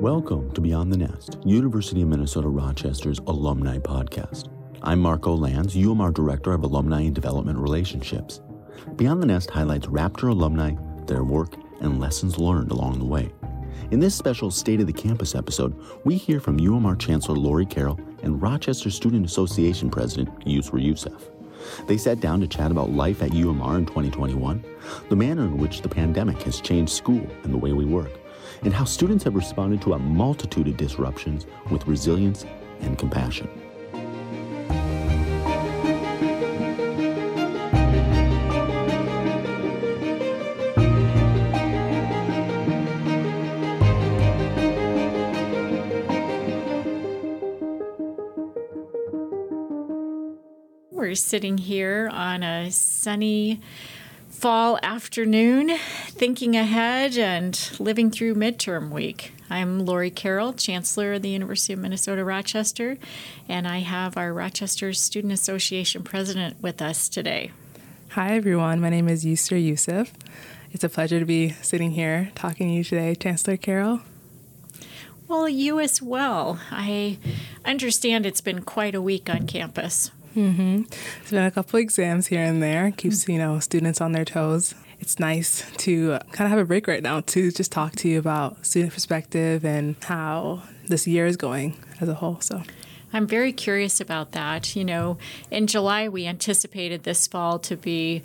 Welcome to Beyond the Nest, University of Minnesota Rochester's alumni podcast. I'm Marco Lands, UMR Director of Alumni and Development Relationships. Beyond the Nest highlights Raptor alumni, their work, and lessons learned along the way. In this special State of the Campus episode, we hear from UMR Chancellor Lori Carrell and Rochester Student Association President Yusra Youssef. They sat down to chat about life at UMR in 2021, the manner in which the pandemic has changed school and the way we work, and how students have responded to a multitude of disruptions with resilience and compassion. Sitting here on a sunny fall afternoon, thinking ahead and living through midterm week. I'm Lori Carrell, Chancellor of the University of Minnesota Rochester, and I have our Rochester Student Association President with us today. Hi, everyone. My name is Yusra Youssef. It's a pleasure to be sitting here talking to you today, Chancellor Carrell. Well, you as well. I understand it's been quite a week on campus. Mm-hmm. There's been a couple exams here and there. Keeps you know students on their toes. It's nice to kind of have a break right now to just talk to you about student perspective and how this year is going as a whole. So. I'm very curious about that. You know, in July, we anticipated this fall to be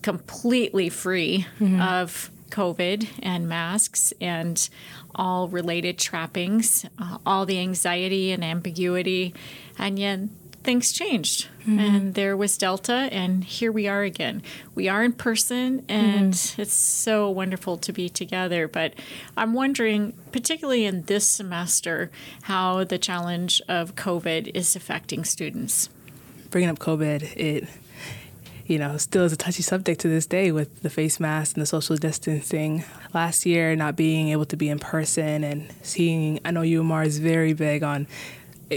completely free mm-hmm. of COVID and masks and all related trappings, uh, all the anxiety and ambiguity. And yet, things changed mm-hmm. and there was delta and here we are again we are in person and mm-hmm. it's so wonderful to be together but i'm wondering particularly in this semester how the challenge of covid is affecting students bringing up covid it you know, still is a touchy subject to this day with the face mask and the social distancing. Last year, not being able to be in person and seeing, I know UMR is very big on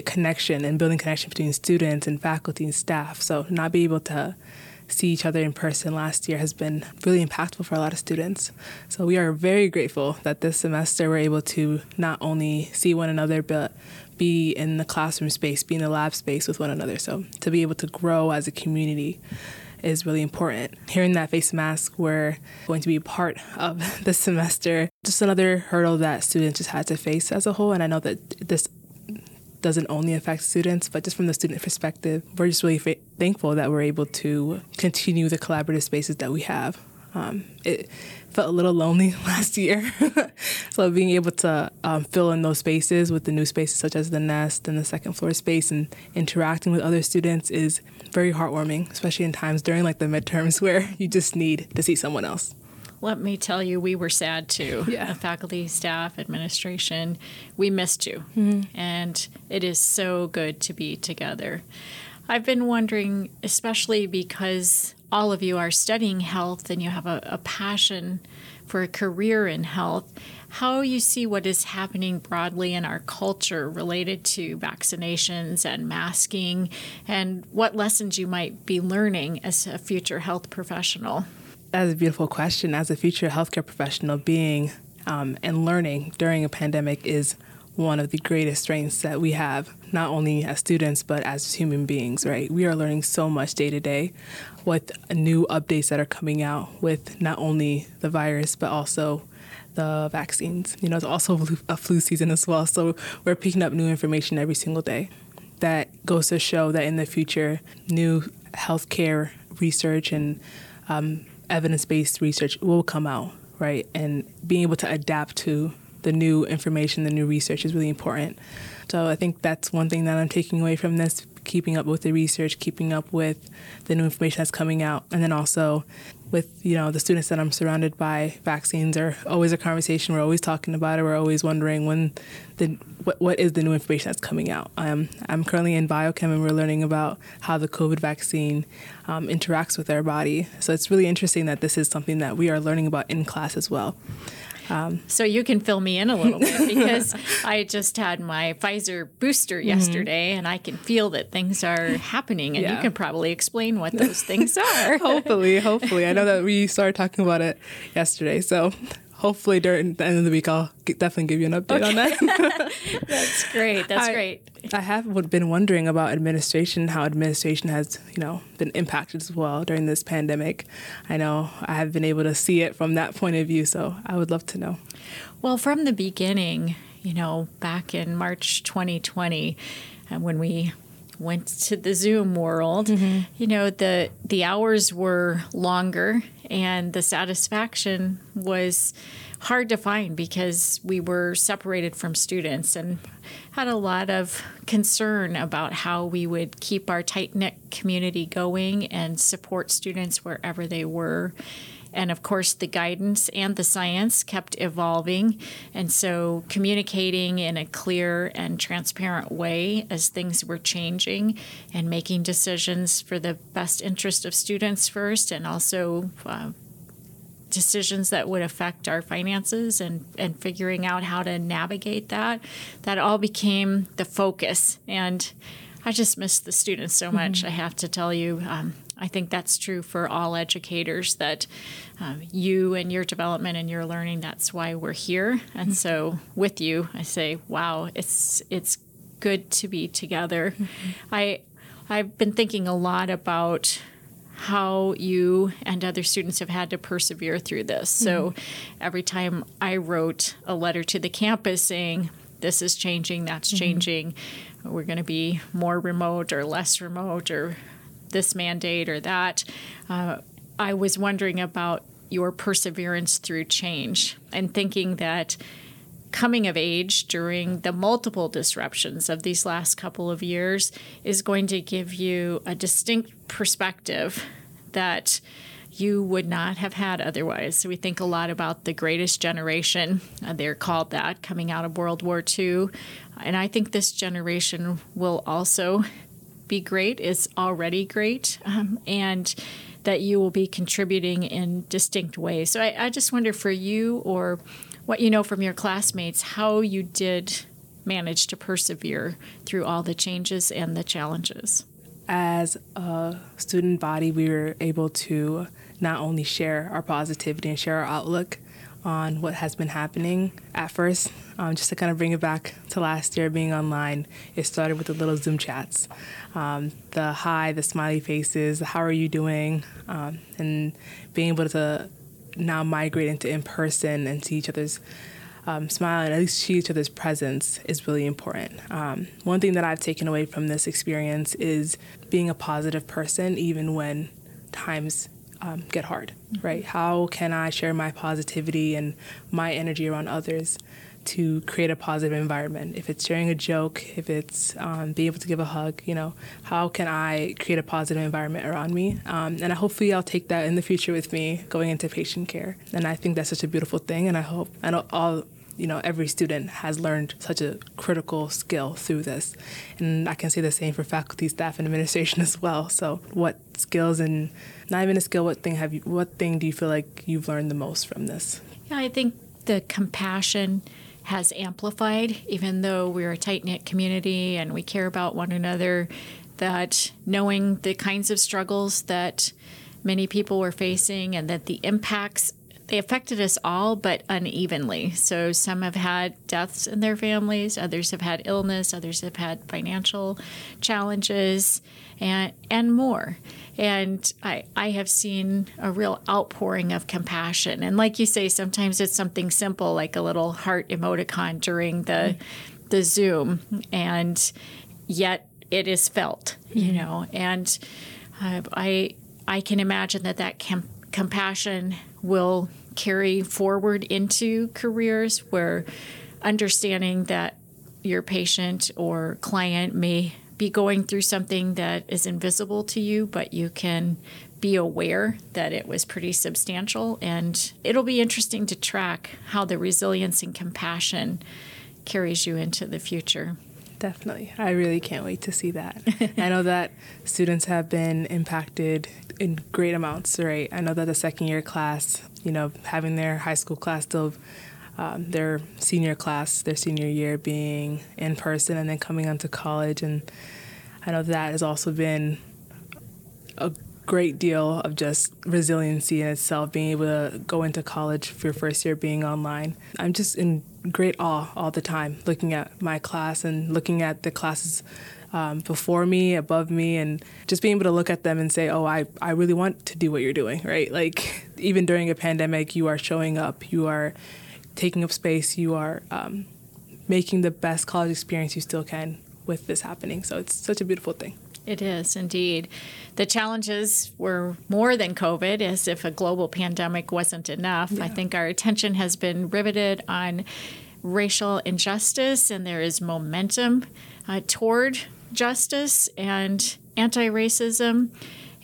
connection and building connection between students and faculty and staff. So not be able to see each other in person last year has been really impactful for a lot of students. So we are very grateful that this semester we're able to not only see one another but be in the classroom space, be in the lab space with one another. So to be able to grow as a community is really important. Hearing that face mask we're going to be part of this semester, just another hurdle that students just had to face as a whole. And I know that this doesn't only affect students, but just from the student perspective, we're just really fa- thankful that we're able to continue the collaborative spaces that we have. Um, it felt a little lonely last year, so being able to um, fill in those spaces with the new spaces such as the nest and the second floor space and interacting with other students is very heartwarming, especially in times during like the midterms where you just need to see someone else let me tell you, we were sad too. Yeah. faculty, staff, administration, we missed you. Mm-hmm. And it is so good to be together. I've been wondering, especially because all of you are studying health and you have a, a passion for a career in health, how you see what is happening broadly in our culture related to vaccinations and masking, and what lessons you might be learning as a future health professional. That's a beautiful question. As a future healthcare professional, being um, and learning during a pandemic is one of the greatest strengths that we have, not only as students, but as human beings, right? We are learning so much day to day with new updates that are coming out with not only the virus, but also the vaccines. You know, it's also a flu season as well. So we're picking up new information every single day. That goes to show that in the future, new healthcare research and um, evidence based research will come out, right? And being able to adapt to the new information, the new research is really important. So I think that's one thing that I'm taking away from this keeping up with the research, keeping up with the new information that's coming out, and then also with you know the students that I'm surrounded by, vaccines are always a conversation. We're always talking about it. We're always wondering when the what, what is the new information that's coming out. Um, I'm currently in biochem, and we're learning about how the COVID vaccine um, interacts with our body. So it's really interesting that this is something that we are learning about in class as well. Um, so you can fill me in a little bit because I just had my Pfizer booster mm-hmm. yesterday and I can feel that things are happening and yeah. you can probably explain what those things are. hopefully, hopefully. I know that we started talking about it yesterday. So hopefully during the end of the week, I'll definitely give you an update okay. on that. That's great. That's I, great. I have been wondering about administration, how administration has, you know, been impacted as well during this pandemic. I know I have been able to see it from that point of view, so I would love to know. Well, from the beginning, you know, back in March 2020, uh, when we went to the Zoom world, mm-hmm. you know, the the hours were longer and the satisfaction was hard to find because we were separated from students and had a lot of concern about how we would keep our tight knit community going and support students wherever they were. And of course, the guidance and the science kept evolving. And so, communicating in a clear and transparent way as things were changing and making decisions for the best interest of students first, and also uh, decisions that would affect our finances and, and figuring out how to navigate that, that all became the focus. And I just miss the students so much, mm-hmm. I have to tell you. Um, I think that's true for all educators that um, you and your development and your learning, that's why we're here. And so with you, I say, wow, it's it's good to be together. Mm-hmm. I I've been thinking a lot about how you and other students have had to persevere through this. Mm-hmm. So every time I wrote a letter to the campus saying, this is changing, that's mm-hmm. changing, we're going to be more remote or less remote or this mandate or that. Uh, I was wondering about your perseverance through change and thinking that coming of age during the multiple disruptions of these last couple of years is going to give you a distinct perspective that you would not have had otherwise. So we think a lot about the greatest generation. Uh, they're called that coming out of World War II. And I think this generation will also be great, is already great, um, and that you will be contributing in distinct ways. So I, I just wonder for you or what you know from your classmates, how you did manage to persevere through all the changes and the challenges. As a student body, we were able to not only share our positivity and share our outlook, on what has been happening at first. Um, just to kind of bring it back to last year being online, it started with the little Zoom chats. Um, the hi, the smiley faces, how are you doing? Um, and being able to now migrate into in person and see each other's um, smile and at least see each other's presence is really important. Um, one thing that I've taken away from this experience is being a positive person, even when times um, get hard, right? How can I share my positivity and my energy around others to create a positive environment? If it's sharing a joke, if it's um, being able to give a hug, you know, how can I create a positive environment around me? Um, and I, hopefully I'll take that in the future with me going into patient care. And I think that's such a beautiful thing. And I hope, know all you know every student has learned such a critical skill through this. And i can say the same for faculty staff and administration as well. So what skills and not even a skill what thing have you what thing do you feel like you've learned the most from this? Yeah i think the compassion has amplified even though we're a tight-knit community and we care about one another that knowing the kinds of struggles that many people were facing and that the impacts they affected us all, but unevenly. So some have had deaths in their families, others have had illness, others have had financial challenges, and and more. And I I have seen a real outpouring of compassion. And like you say, sometimes it's something simple like a little heart emoticon during the mm-hmm. the Zoom, and yet it is felt, you mm-hmm. know. And uh, I I can imagine that that com- compassion will carry forward into careers where understanding that your patient or client may be going through something that is invisible to you, but you can be aware that it was pretty substantial. And it'll be interesting to track how the resilience and compassion carries you into the future. Definitely. I really can't wait to see that. I know that students have been impacted in great amounts, right? I know that the second year class, you know, having their high school class still um, their senior class, their senior year being in person, and then coming onto college. And I know that has also been a great deal of just resiliency in itself, being able to go into college for your first year being online. I'm just in great awe all the time, looking at my class and looking at the classes um, before me, above me, and just being able to look at them and say, oh, I, I really want to do what you're doing, right? Like, even during a pandemic, you are showing up, you are taking up space, you are um, making the best college experience you still can with this happening. So it's such a beautiful thing. It is indeed. The challenges were more than COVID, as if a global pandemic wasn't enough. Yeah. I think our attention has been riveted on racial injustice, and there is momentum uh, toward justice and anti racism.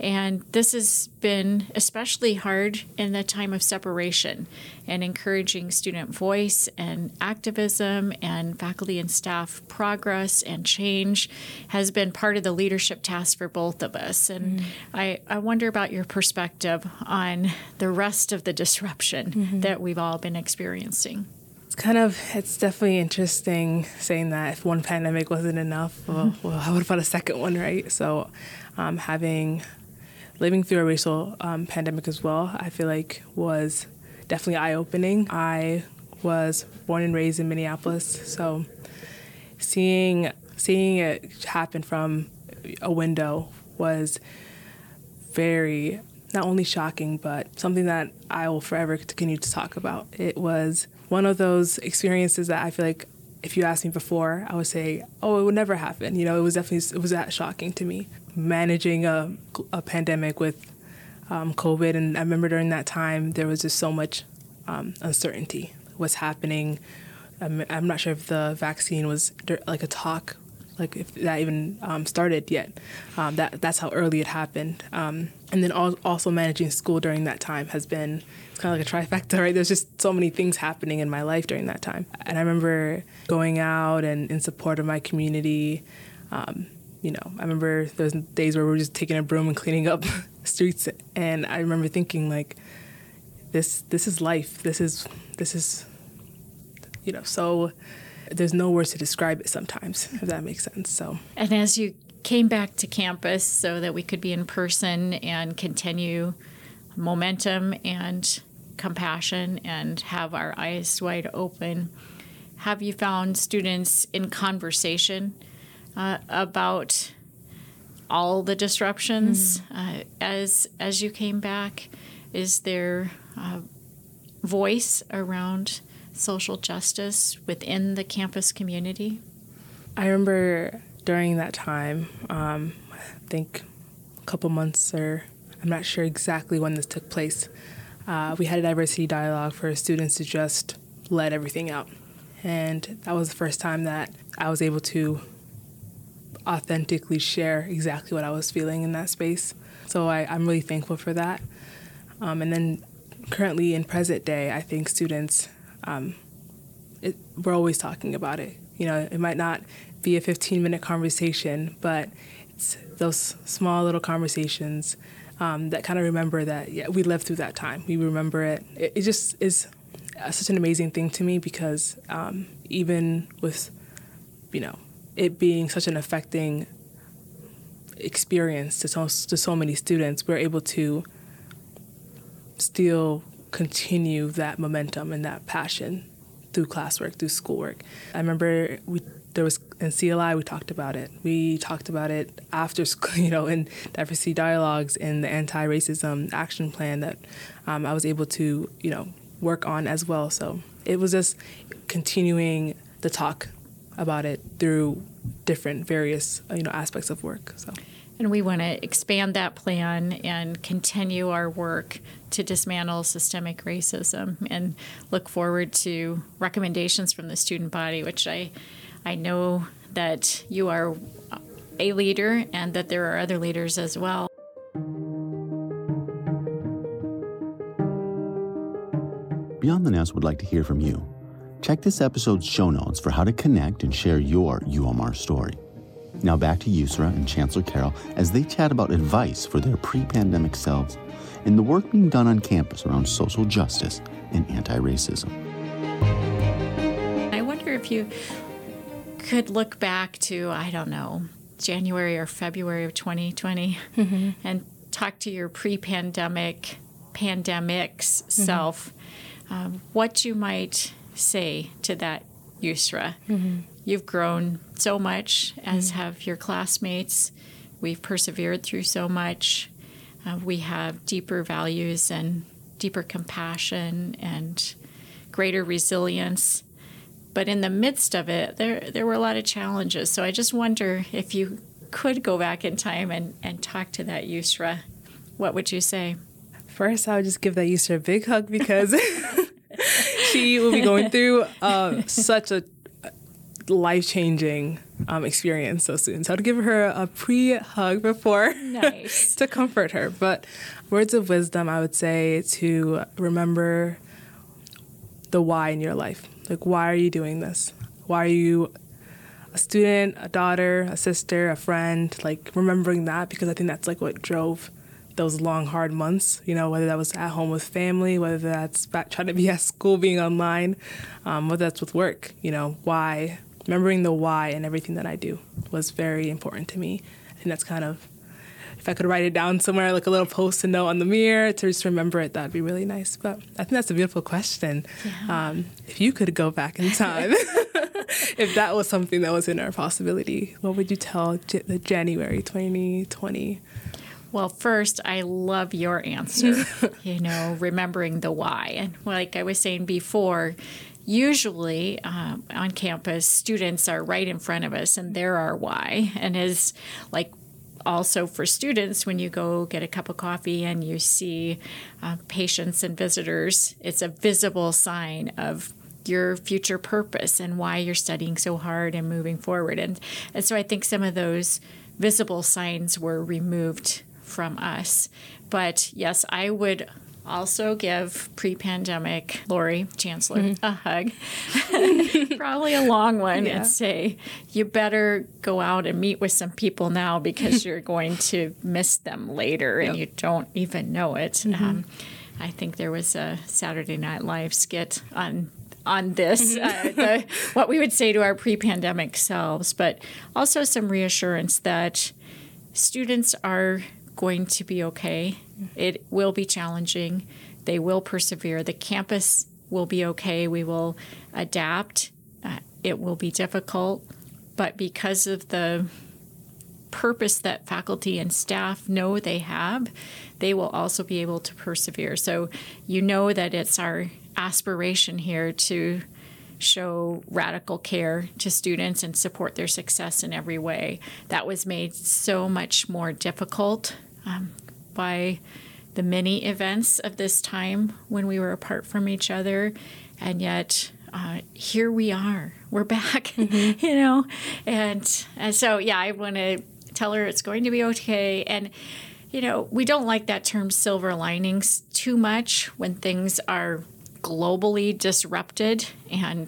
And this has been especially hard in the time of separation and encouraging student voice and activism and faculty and staff progress and change has been part of the leadership task for both of us. And mm I, I wonder about your perspective on the rest of the disruption mm-hmm. that we've all been experiencing. It's kind of, it's definitely interesting saying that if one pandemic wasn't enough, well, mm-hmm. well how about a second one, right? So um, having living through a racial um, pandemic as well, I feel like was definitely eye opening. I was born and raised in Minneapolis, so seeing seeing it happen from a window was very not only shocking but something that I will forever continue to talk about. It was one of those experiences that I feel like if you asked me before, I would say, "Oh, it would never happen." You know, it was definitely it was that shocking to me managing a, a pandemic with um, COVID. And I remember during that time, there was just so much um, uncertainty. What's happening? I'm, I'm, not sure if the vaccine was like a talk, like if that even um, started yet. Um, that that's how early it happened. Um, and then also managing school during that time has been it's kind of like a trifecta, right? There's just so many things happening in my life during that time. And I remember going out and in support of my community. Um, you know, I remember those days where we were just taking a broom and cleaning up streets, and I remember thinking like, this this is life. This is this is, you know, so there's no words to describe it sometimes, if that makes sense. So. And as you came back to campus so that we could be in person and continue momentum and compassion and have our eyes wide open, have you found students in conversation? uh, about all the disruptions mm uh, as as you came back? Is there a voice around social justice within the campus community? I remember during that time, um, I think a couple months or I'm not sure exactly when this took place. Uh, we had a diversity dialogue for students to just let everything out. And that was the first time that I was able to authentically share exactly what I was feeling in that space. So I, am really thankful for that. Um, and then currently in present day, I think students, um, it, we're always talking about it. You know, it might not be a 15 minute conversation, but it's those small little conversations um, that kind of remember that, yeah, we lived through that time. We remember it. It, it just is such an amazing thing to me because um, even with, you know, it being such an affecting experience to so, to so many students, we're able to still continue that momentum and that passion through classwork, through schoolwork. I remember we there was in CLI we talked about it. We talked about it after school, you know, in diversity dialogues in the anti-racism action plan that um, I was able to, you know, work on as well. So it was just continuing the talk about it through different various you know aspects of work. So. And we want to expand that plan and continue our work to dismantle systemic racism and look forward to recommendations from the student body, which I, I know that you are a leader and that there are other leaders as well. Beyond the Nest would like to hear from you. Check this episode's show notes for how to connect and share your UMR story. Now back to Yusra and Chancellor Carrell as they chat about advice for their pre pandemic selves and the work being done on campus around social justice and anti racism. I wonder if you could look back to, I don't know, January or February of 2020 mm-hmm. and talk to your pre pandemic, pandemics mm-hmm. self, um, what you might say to that Yusra. Mm-hmm. You've grown so much, as have your classmates. We've persevered through so much. Uh, we have deeper values and deeper compassion and greater resilience. But in the midst of it, there there were a lot of challenges. So I just wonder if you could go back in time and, and talk to that Yusra, what would you say? First, I would just give that Yusra a big hug because she will be going through uh, such a life changing um, experience so soon. So I'd give her a pre hug before Nice. to comfort her. But words of wisdom, I would say to remember the why in your life. Like, why are you doing this? Why are you a student, a daughter, a sister, a friend? Like, remembering that because I think that's like what drove those long, hard months, you know, whether that was at home with family, whether that's back trying to be at school, being online, um, whether that's with work, you know, why, remembering the why and everything that I do was very important to me. And that's kind of, if I could write it down somewhere, like a little post-it note on the mirror to just remember it, that'd be really nice. But I think that's a beautiful question. Um, if you could go back in time, if that was something that was in our possibility, what would you tell J- the January 2020? Well, first, I love your answer. you know, remembering the why. And like I was saying before, usually um, on campus, students are right in front of us and they're our why. And as like also for students, when you go get a cup of coffee and you see uh, patients and visitors, it's a visible sign of your future purpose and why you're studying so hard and moving forward. And, and so I think some of those visible signs were removed from us. But yes, I would also give pre pandemic Lori Chancellor a hug, probably a long one, Yeah. and say, you better go out and meet with some people now because you're going to miss them later and you don't even know it. Um, I think there was a Saturday Night Live skit on on this, uh, the, what we would say to our pre-pandemic selves, but also some reassurance that students are going to be okay. It will be challenging. They will persevere. The campus will be okay. We will adapt. Uh, it will be difficult, but because of the purpose that faculty and staff know they have, they will also be able to persevere. So you know that it's our aspiration here to show radical care to students and support their success in every way. That was made so much more difficult um, by the many events of this time when we were apart from each other, and yet uh, here we are. We're back, you know, and and so yeah, I want to tell her it's going to be okay, and you know, we don't like that term silver linings too much when things are globally disrupted and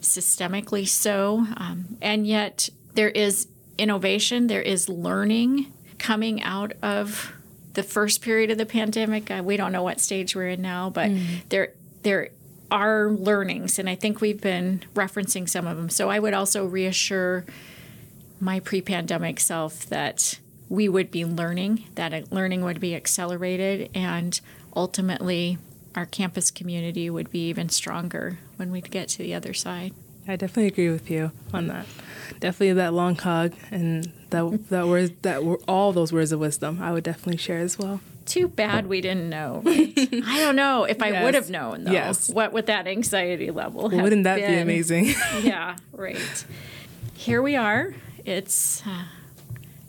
systemically so. Um, and yet, there is innovation, there is learning coming out of the first period of the pandemic. Uh, we don't know what stage we're in now, but there, there are learnings, and I think we've been referencing some of them. So I would also reassure my pre-pandemic self that we would be learning, that learning would be accelerated, and ultimately our campus community would be even stronger when we get to the other side. I definitely agree with you on that. Definitely that long hug and that that words that were all those words of wisdom. I would definitely share as well. Too bad we didn't know. right? I don't know if I Yes. would have known though. Yes. What would that anxiety level? have Wouldn't that be amazing? yeah, right. Here we are. It's uh,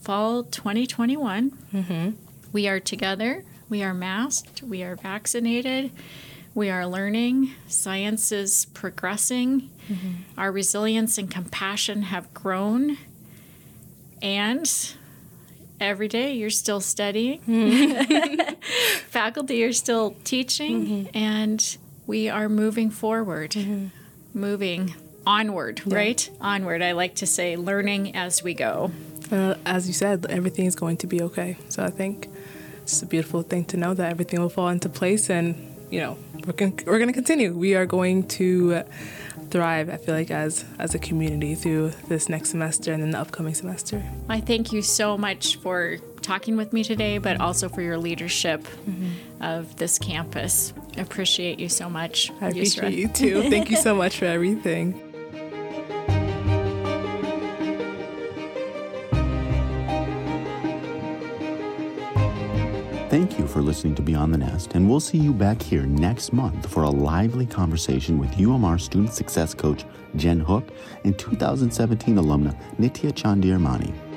fall 2021. Mm-hmm. We are together. We are masked. We are vaccinated. We are learning. Science is progressing. Mm-hmm. Our resilience and compassion have grown. And every day you're still studying. Mm-hmm. Faculty are still teaching. And we are moving forward, Mm-hmm. moving onward, right? Onward. I like to say learning as we go. Uh, as you said, everything is going to be okay. So I think it's a beautiful thing to know that everything will fall into place and you know, we're going we're going to continue. We are going to thrive. I feel like as as a community through this next semester and then the upcoming semester. I thank you so much for talking with me today, but also for your leadership mm-hmm. of this campus. I appreciate you so much. I appreciate Yusra. you too. Thank you so much for everything. Thank you for listening to Beyond the Nest, and we'll see you back here next month for a lively conversation with UMR student success coach Jen Hook and 2017 alumna Nitya Chandirmani.